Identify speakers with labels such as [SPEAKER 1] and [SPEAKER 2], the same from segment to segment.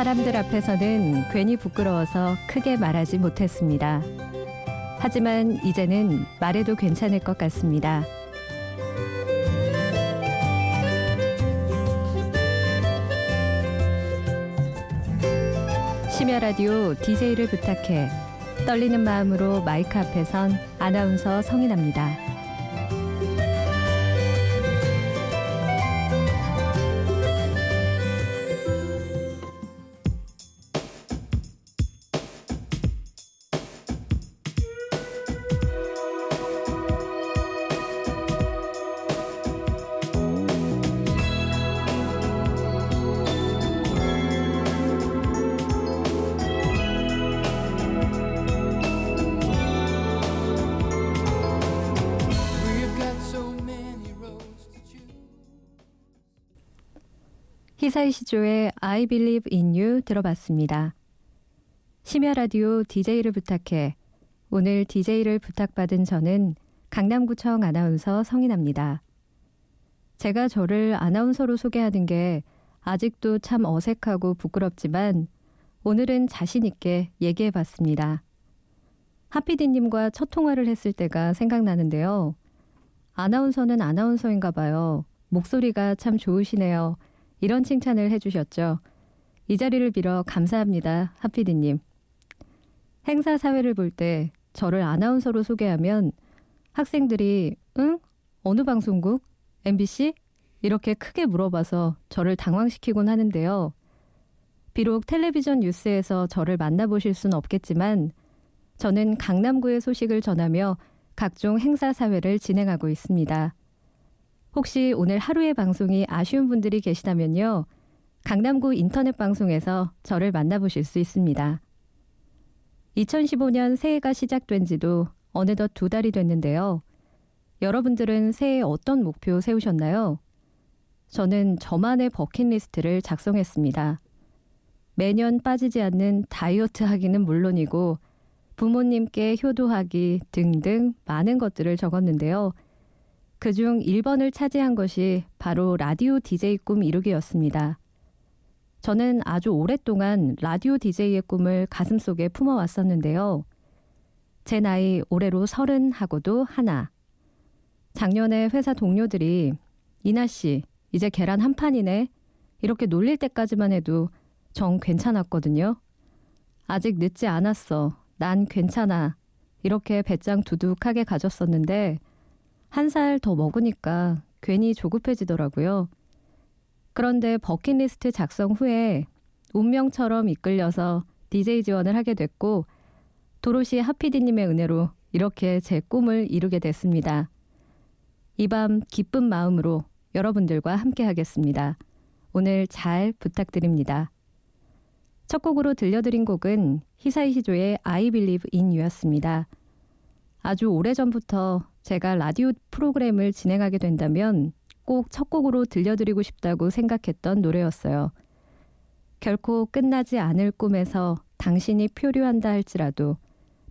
[SPEAKER 1] 사람들 앞에서는 괜히 부끄러워서 크게 말하지 못했습니다. 하지만 이제는 말해도 괜찮을 것 같습니다. 심야 라디오 DJ를 부탁해 떨리는 마음으로 마이크 앞에선 아나운서 성인합니다. 히사이 시조의 I Believe in You 들어봤습니다. 심야 라디오 DJ를 부탁해 오늘 DJ를 부탁받은 저는 강남구청 아나운서 성인합니다. 제가 저를 아나운서로 소개하는 게 아직도 참 어색하고 부끄럽지만 오늘은 자신있게 얘기해 봤습니다. 하피디님과 첫 통화를 했을 때가 생각나는데요. 아나운서는 아나운서인가 봐요. 목소리가 참 좋으시네요. 이런 칭찬을 해주셨죠. 이 자리를 빌어 감사합니다. 하피디님. 행사 사회를 볼 때 저를 아나운서로 소개하면 학생들이 응? 어느 방송국? MBC? 이렇게 크게 물어봐서 저를 당황시키곤 하는데요. 비록 텔레비전 뉴스에서 저를 만나보실 순 없겠지만 저는 강남구의 소식을 전하며 각종 행사 사회를 진행하고 있습니다. 혹시 오늘 하루의 방송이 아쉬운 분들이 계시다면요. 강남구 인터넷 방송에서 저를 만나보실 수 있습니다. 2015년 새해가 시작된 지도 어느덧 두 달이 됐는데요. 여러분들은 새해 어떤 목표 세우셨나요? 저는 저만의 버킷리스트를 작성했습니다. 매년 빠지지 않는 다이어트 하기는 물론이고 부모님께 효도하기 등등 많은 것들을 적었는데요. 그중 1번을 차지한 것이 바로 라디오 DJ 꿈 이루기였습니다. 저는 아주 오랫동안 라디오 DJ의 꿈을 가슴속에 품어왔었는데요. 제 나이 올해로 서른 하고도 하나. 작년에 회사 동료들이 이나 씨, 이제 계란 한 판이네. 이렇게 놀릴 때까지만 해도 정 괜찮았거든요. 아직 늦지 않았어. 난 괜찮아. 이렇게 배짱 두둑하게 가졌었는데 한 살 더 먹으니까 괜히 조급해지더라고요. 그런데 버킷리스트 작성 후에 운명처럼 이끌려서 DJ 지원을 하게 됐고 도로시 하피디님의 은혜로 이렇게 제 꿈을 이루게 됐습니다. 이 밤 기쁜 마음으로 여러분들과 함께 하겠습니다. 오늘 잘 부탁드립니다. 첫 곡으로 들려드린 곡은 히사이 시조의 I Believe in You였습니다. 아주 오래전부터 제가 라디오 프로그램을 진행하게 된다면 꼭 첫 곡으로 들려드리고 싶다고 생각했던 노래였어요. 결코 끝나지 않을 꿈에서 당신이 표류한다 할지라도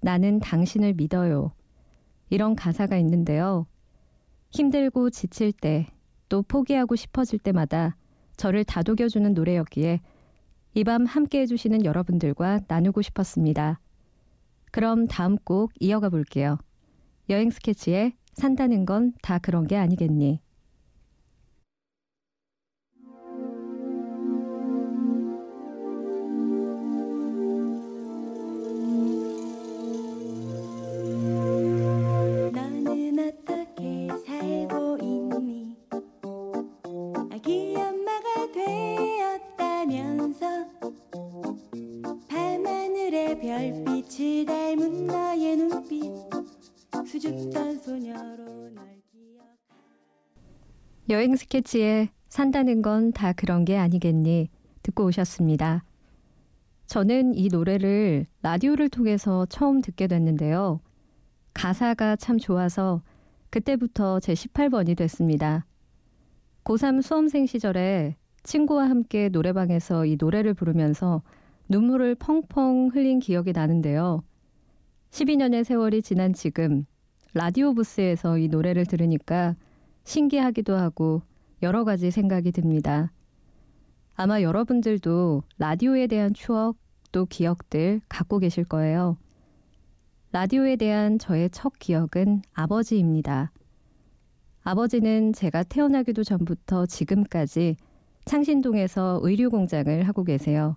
[SPEAKER 1] 나는 당신을 믿어요. 이런 가사가 있는데요. 힘들고 지칠 때, 또 포기하고 싶어질 때마다 저를 다독여주는 노래였기에 이 밤 함께 해주시는 여러분들과 나누고 싶었습니다. 그럼 다음 곡 이어가 볼게요. 여행 스케치에 산다는 건 다 그런 게 아니겠니? 여행 스케치에 산다는 건 다 그런 게 아니겠니 듣고 오셨습니다. 저는 이 노래를 라디오를 통해서 처음 듣게 됐는데요. 가사가 참 좋아서 그때부터 제 18번이 됐습니다. 고3 수험생 시절에 친구와 함께 노래방에서 이 노래를 부르면서 눈물을 펑펑 흘린 기억이 나는데요. 12년의 세월이 지난 지금 라디오 부스에서 이 노래를 들으니까 신기하기도 하고 여러 가지 생각이 듭니다. 아마 여러분들도 라디오에 대한 추억 또 기억들 갖고 계실 거예요. 라디오에 대한 저의 첫 기억은 아버지입니다. 아버지는 제가 태어나기도 전부터 지금까지 창신동에서 의류 공장을 하고 계세요.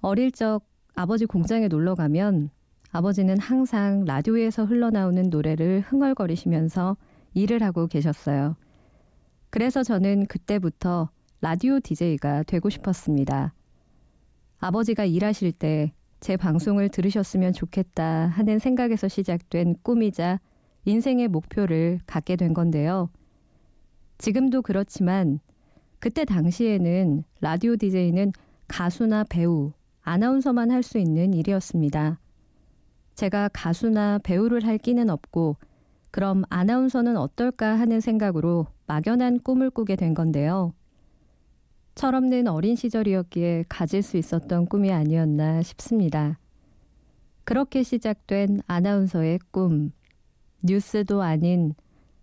[SPEAKER 1] 어릴 적 아버지 공장에 놀러 가면 아버지는 항상 라디오에서 흘러나오는 노래를 흥얼거리시면서 일을 하고 계셨어요. 그래서 저는 그때부터 라디오 DJ가 되고 싶었습니다. 아버지가 일하실 때 제 방송을 들으셨으면 좋겠다 하는 생각에서 시작된 꿈이자 인생의 목표를 갖게 된 건데요. 지금도 그렇지만 그때 당시에는 라디오 DJ는 가수나 배우, 아나운서만 할 수 있는 일이었습니다. 제가 가수나 배우를 할 끼는 없고 그럼 아나운서는 어떨까 하는 생각으로 막연한 꿈을 꾸게 된 건데요. 철없는 어린 시절이었기에 가질 수 있었던 꿈이 아니었나 싶습니다. 그렇게 시작된 아나운서의 꿈. 뉴스도 아닌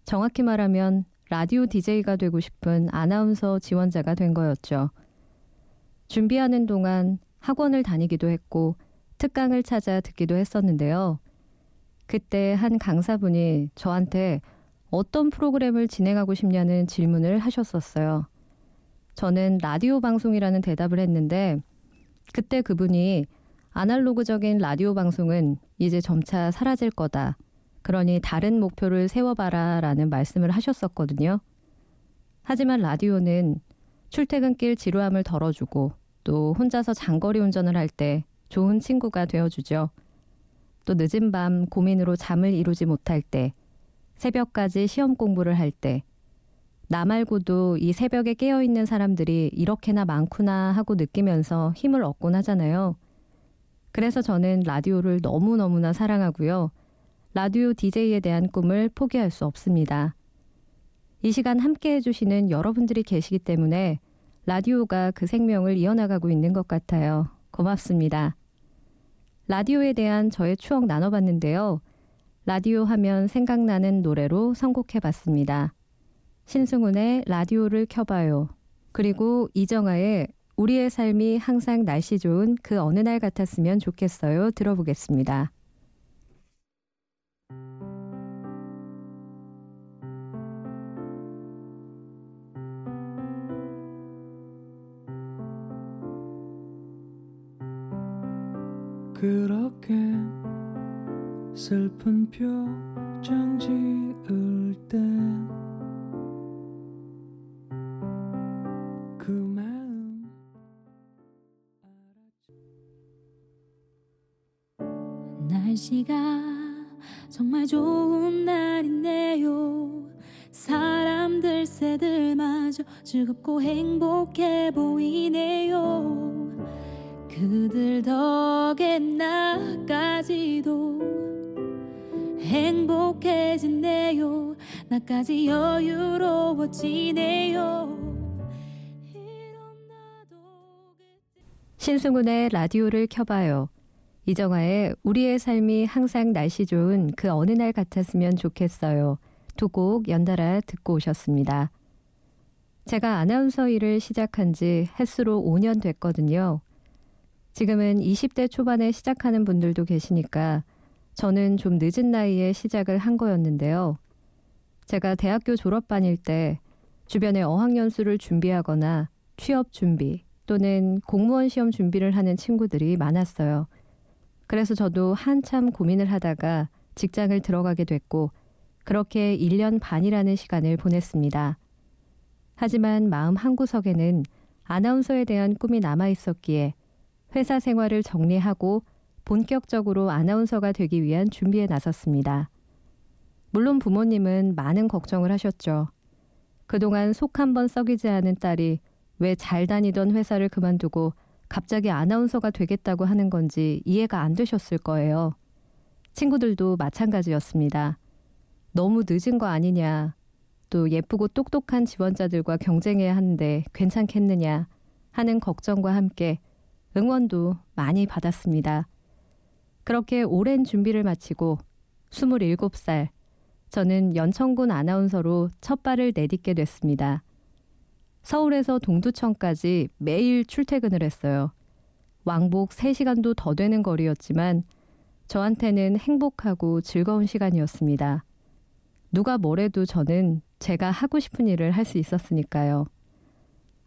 [SPEAKER 1] 정확히 말하면 라디오 DJ가 되고 싶은 아나운서 지원자가 된 거였죠. 준비하는 동안 학원을 다니기도 했고 특강을 찾아 듣기도 했었는데요. 그때 한 강사분이 저한테 어떤 프로그램을 진행하고 싶냐는 질문을 하셨었어요. 저는 라디오 방송이라는 대답을 했는데 그때 그분이 아날로그적인 라디오 방송은 이제 점차 사라질 거다. 그러니 다른 목표를 세워봐라 라는 말씀을 하셨었거든요. 하지만 라디오는 출퇴근길 지루함을 덜어주고 또 혼자서 장거리 운전을 할 때 좋은 친구가 되어주죠. 또 늦은 밤 고민으로 잠을 이루지 못할 때, 새벽까지 시험 공부를 할 때, 나 말고도 이 새벽에 깨어 있는 사람들이 이렇게나 많구나 하고 느끼면서 힘을 얻곤 하잖아요. 그래서 저는 라디오를 너무너무나 사랑하고요. 라디오 DJ에 대한 꿈을 포기할 수 없습니다. 이 시간 함께 해주시는 여러분들이 계시기 때문에 라디오가 그 생명을 이어나가고 있는 것 같아요. 고맙습니다. 라디오에 대한 저의 추억 나눠봤는데요. 라디오 하면 생각나는 노래로 선곡해봤습니다. 신승훈의 라디오를 켜봐요. 그리고 이정아의 우리의 삶이 항상 날씨 좋은 그 어느 날 같았으면 좋겠어요. 들어보겠습니다. 그렇게 슬픈 표정 지을 때
[SPEAKER 2] 날씨가 정말 좋은 날이네요. 사람들 새들마저 즐겁고 행복해 보이네요. 그들 덕에 나까지도 행복해지네요. 나까지 여유로워지네요.
[SPEAKER 1] 신승훈의 라디오를 켜봐요. 이정아의 우리의 삶이 항상 날씨 좋은 그 어느 날 같았으면 좋겠어요. 두 곡 연달아 듣고 오셨습니다. 제가 아나운서 일을 시작한 지 햇수로 5년 됐거든요. 지금은 20대 초반에 시작하는 분들도 계시니까 저는 좀 늦은 나이에 시작을 한 거였는데요. 제가 대학교 졸업반일 때 주변에 어학연수를 준비하거나 취업 준비 또는 공무원 시험 준비를 하는 친구들이 많았어요. 그래서 저도 한참 고민을 하다가 직장을 들어가게 됐고, 그렇게 1년 반이라는 시간을 보냈습니다. 하지만 마음 한구석에는 아나운서에 대한 꿈이 남아 있었기에 회사 생활을 정리하고 본격적으로 아나운서가 되기 위한 준비에 나섰습니다. 물론 부모님은 많은 걱정을 하셨죠. 그동안 속 한 번 썩이지 않은 딸이 왜 잘 다니던 회사를 그만두고 갑자기 아나운서가 되겠다고 하는 건지 이해가 안 되셨을 거예요. 친구들도 마찬가지였습니다. 너무 늦은 거 아니냐. 또 예쁘고 똑똑한 지원자들과 경쟁해야 하는데 괜찮겠느냐 하는 걱정과 함께 응원도 많이 받았습니다. 그렇게 오랜 준비를 마치고 27살, 저는 연천군 아나운서로 첫 발을 내딛게 됐습니다. 서울에서 동두천까지 매일 출퇴근을 했어요. 왕복 3시간도 더 되는 거리였지만 저한테는 행복하고 즐거운 시간이었습니다. 누가 뭐래도 저는 제가 하고 싶은 일을 할 수 있었으니까요.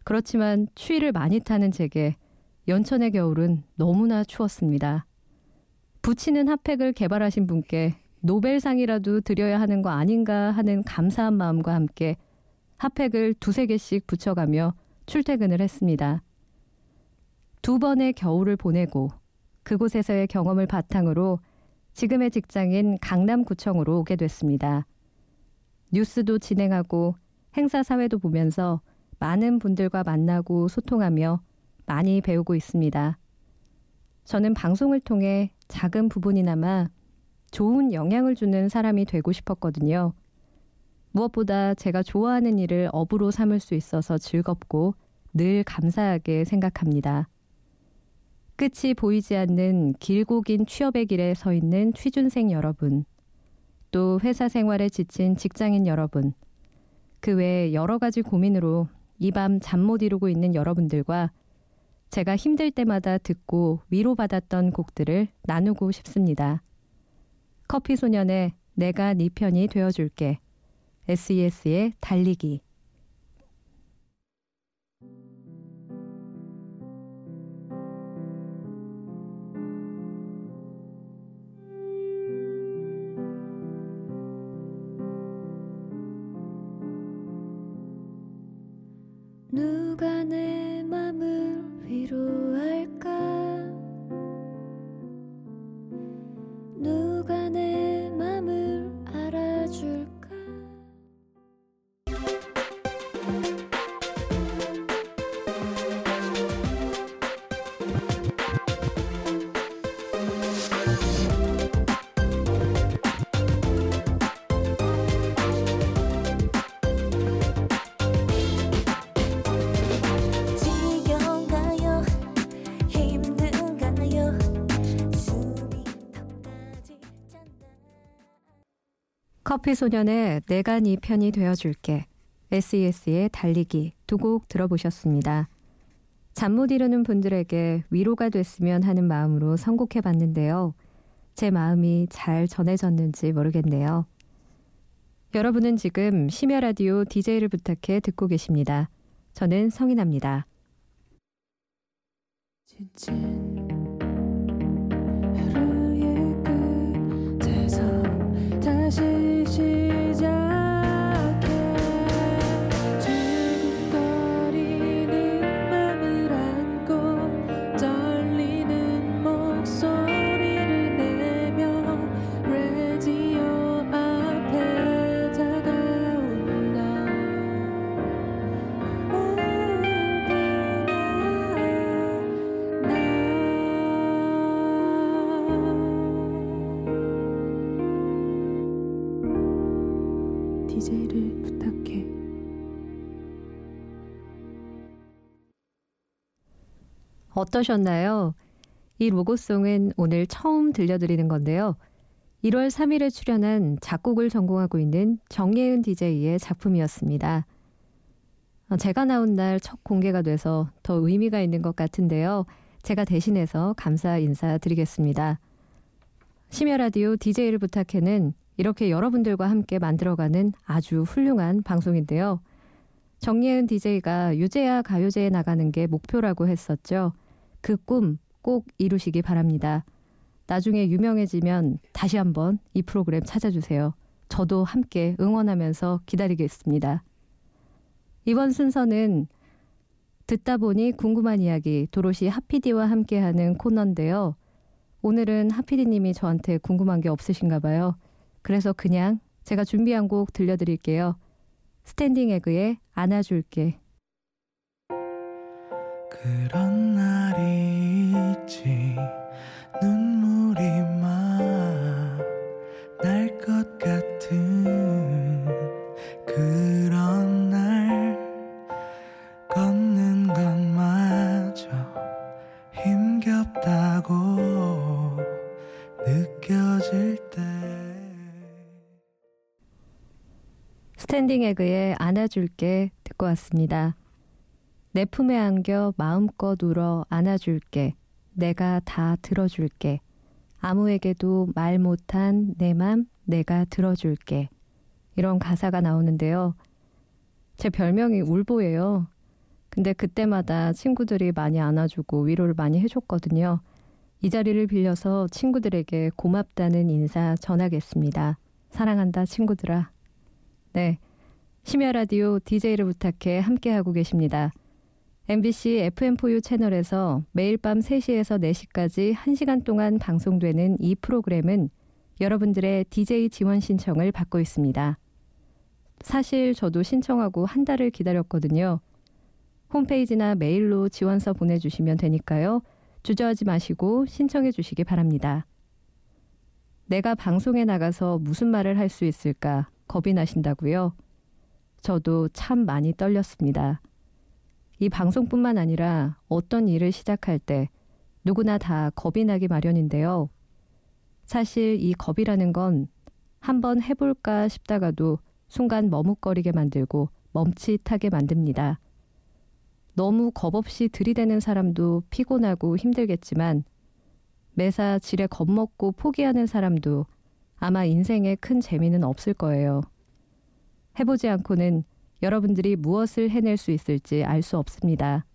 [SPEAKER 1] 그렇지만 추위를 많이 타는 제게 연천의 겨울은 너무나 추웠습니다. 붙이는 핫팩을 개발하신 분께 노벨상이라도 드려야 하는 거 아닌가 하는 감사한 마음과 함께 핫팩을 두세 개씩 붙여가며 출퇴근을 했습니다. 두 번의 겨울을 보내고 그곳에서의 경험을 바탕으로 지금의 직장인 강남구청으로 오게 됐습니다. 뉴스도 진행하고 행사 사회도 보면서 많은 분들과 만나고 소통하며 많이 배우고 있습니다. 저는 방송을 통해 작은 부분이나마 좋은 영향을 주는 사람이 되고 싶었거든요. 무엇보다 제가 좋아하는 일을 업으로 삼을 수 있어서 즐겁고 늘 감사하게 생각합니다. 끝이 보이지 않는 길고 긴 취업의 길에 서 있는 취준생 여러분, 또 회사 생활에 지친 직장인 여러분, 그 외에 여러 가지 고민으로 이 밤 잠 못 이루고 있는 여러분들과 제가 힘들 때마다 듣고 위로받았던 곡들을 나누고 싶습니다. 커피 소년의 내가 네 편이 되어줄게. SES의 달리기.
[SPEAKER 2] 위로할
[SPEAKER 1] 커피 소년의 내가 네 편이 되어줄게. SES의 달리기 두 곡 들어보셨습니다. 잠 못 이루는 분들에게 위로가 됐으면 하는 마음으로 선곡해 봤는데요. 제 마음이 잘 전해졌는지 모르겠네요. 여러분은 지금 심야 라디오 DJ를 부탁해 듣고 계십니다. 저는 성인합니다.
[SPEAKER 2] 다시
[SPEAKER 1] 어떠셨나요? 이 로고송은 오늘 처음 들려드리는 건데요. 1월 3일에 출연한 작곡을 전공하고 있는 정예은 DJ의 작품이었습니다. 어, 제가 나온 날 첫 공개가 돼서 더 의미가 있는 것 같은데요. 제가 대신해서 감사 인사 드리겠습니다. 심야 라디오 DJ를 부탁해는 이렇게 여러분들과 함께 만들어가는 아주 훌륭한 방송인데요. 정예은 DJ가 유재하 가요제에 나가는 게 목표라고 했었죠. 그 꿈 꼭 이루시기 바랍니다. 나중에 유명해지면 다시 한번 이 프로그램 찾아주세요. 저도 함께 응원하면서 기다리겠습니다. 이번 순서는 듣다 보니 궁금한 이야기 도로시 하피디와 함께하는 코너인데요. 오늘은 하피디님이 저한테 궁금한 게 없으신가 봐요. 그래서 그냥 제가 준비한 곡 들려드릴게요. 스탠딩 에그의 안아줄게.
[SPEAKER 3] 그런
[SPEAKER 1] 안아줄게 듣고 왔습니다. 내 품에 안겨 마음껏 울어 안아줄게. 내가 다 들어줄게. 아무에게도 말 못한 내 맘 내가 들어줄게. 이런 가사가 나오는데요. 제 별명이 울보예요. 근데 그때마다 친구들이 많이 안아주고 위로를 많이 해줬거든요. 이 자리를 빌려서 친구들에게 고맙다는 인사 전하겠습니다. 사랑한다, 친구들아. 네. 심야 라디오 DJ를 부탁해 함께하고 계십니다. MBC FM4U 채널에서 매일 밤 3시에서 4시까지 1시간 동안 방송되는 이 프로그램은 여러분들의 DJ 지원 신청을 받고 있습니다. 사실 저도 신청하고 한 달을 기다렸거든요. 홈페이지나 메일로 지원서 보내주시면 되니까요. 주저하지 마시고 신청해 주시기 바랍니다. 내가 방송에 나가서 무슨 말을 할 수 있을까 겁이 나신다고요? 저도 참 많이 떨렸습니다. 이 방송뿐만 아니라 어떤 일을 시작할 때 누구나 다 겁이 나기 마련인데요. 사실 이 겁이라는 건 한번 해볼까 싶다가도 순간 머뭇거리게 만들고 멈칫하게 만듭니다. 너무 겁 없이 들이대는 사람도 피곤하고 힘들겠지만 매사 지레 겁먹고 포기하는 사람도 아마 인생에 큰 재미는 없을 거예요. 해보지 않고는 여러분들이 무엇을 해낼 수 있을지 알 수 없습니다.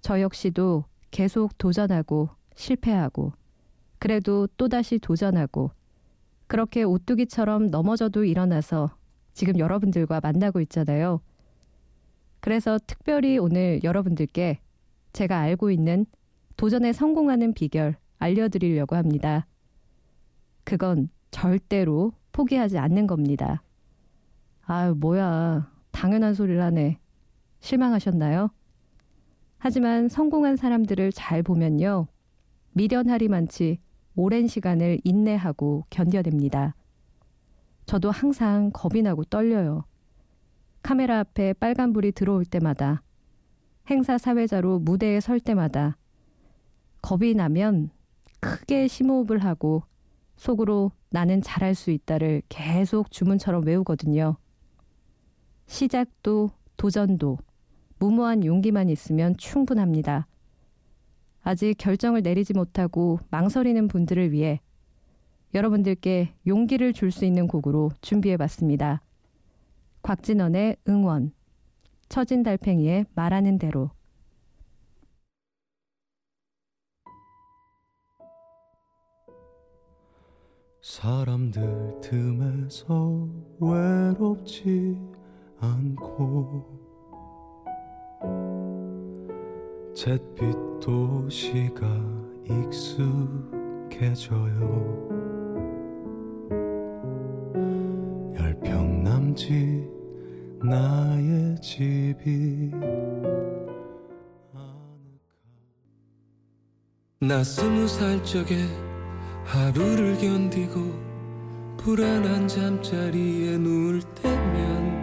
[SPEAKER 1] 저 역시도 계속 도전하고 실패하고 그래도 또다시 도전하고 그렇게 오뚜기처럼 넘어져도 일어나서 지금 여러분들과 만나고 있잖아요. 그래서 특별히 오늘 여러분들께 제가 알고 있는 도전에 성공하는 비결 알려드리려고 합니다. 그건 절대로 포기하지 않는 겁니다. 아유, 뭐야. 당연한 소리를 하네. 실망하셨나요? 하지만 성공한 사람들을 잘 보면요. 미련하리만치 오랜 시간을 인내하고 견뎌냅니다. 저도 항상 겁이 나고 떨려요. 카메라 앞에 빨간불이 들어올 때마다, 행사 사회자로 무대에 설 때마다, 겁이 나면 크게 심호흡을 하고 속으로 나는 잘할 수 있다를 계속 주문처럼 외우거든요. 시작도 도전도 무모한 용기만 있으면 충분합니다. 아직 결정을 내리지 못하고 망설이는 분들을 위해 여러분들께 용기를 줄 수 있는 곡으로 준비해 봤습니다. 곽진원의 응원, 처진 달팽이의 말하는 대로.
[SPEAKER 3] 사람들 틈에서 외롭지 않고 잿빛 도시가 익숙해져요. 열평 남지 나의 집이
[SPEAKER 4] 나 스무 살 적에 하루를 견디고 불안한 잠자리에 누울 때면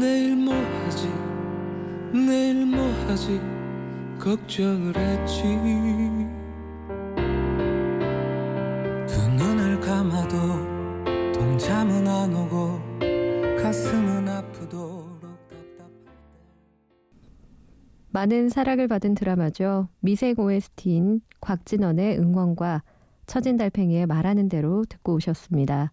[SPEAKER 4] 내일 뭐 하지 내일 뭐 하지 걱정을 했지
[SPEAKER 3] 두 눈을 감아도 동참은 안 오고 가슴은 아프도록 답답할
[SPEAKER 1] 많은 사랑을 받은 드라마죠. 미생 OST인 곽진원의 응원과 처진 달팽이의 말하는 대로 듣고 오셨습니다.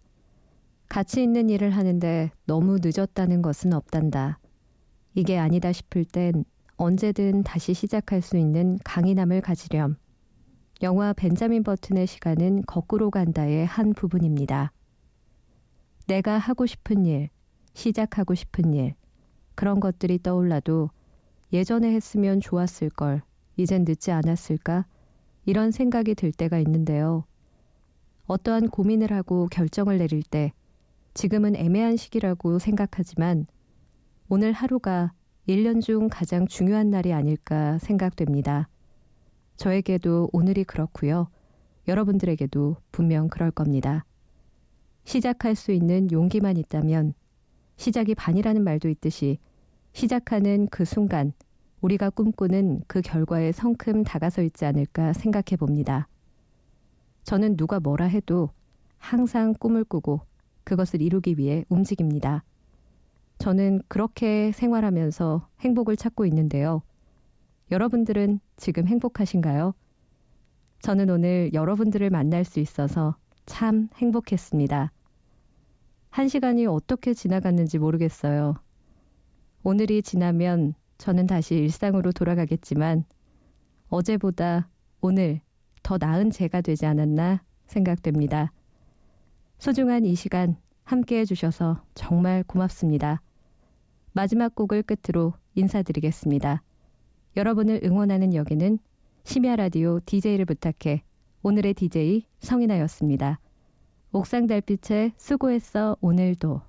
[SPEAKER 1] 가치 있는 일을 하는데 너무 늦었다는 것은 없단다. 이게 아니다 싶을 땐 언제든 다시 시작할 수 있는 강인함을 가지렴. 영화 벤자민 버튼의 시간은 거꾸로 간다의 한 부분입니다. 내가 하고 싶은 일, 시작하고 싶은 일, 그런 것들이 떠올라도 예전에 했으면 좋았을 걸, 이젠 늦지 않았을까? 이런 생각이 들 때가 있는데요. 어떠한 고민을 하고 결정을 내릴 때 지금은 애매한 시기라고 생각하지만 오늘 하루가 1년 중 가장 중요한 날이 아닐까 생각됩니다. 저에게도 오늘이 그렇고요. 여러분들에게도 분명 그럴 겁니다. 시작할 수 있는 용기만 있다면 시작이 반이라는 말도 있듯이 시작하는 그 순간 우리가 꿈꾸는 그 결과에 성큼 다가서 있지 않을까 생각해 봅니다. 저는 누가 뭐라 해도 항상 꿈을 꾸고 그것을 이루기 위해 움직입니다. 저는 그렇게 생활하면서 행복을 찾고 있는데요. 여러분들은 지금 행복하신가요? 저는 오늘 여러분들을 만날 수 있어서 참 행복했습니다. 한 시간이 어떻게 지나갔는지 모르겠어요. 오늘이 지나면 저는 다시 일상으로 돌아가겠지만 어제보다 오늘 더 나은 제가 되지 않았나 생각됩니다. 소중한 이 시간 함께 해주셔서 정말 고맙습니다. 마지막 곡을 끝으로 인사드리겠습니다. 여러분을 응원하는 여기는 심야 라디오 DJ를 부탁해 오늘의 DJ 성인아였습니다. 옥상 달빛에 수고했어 오늘도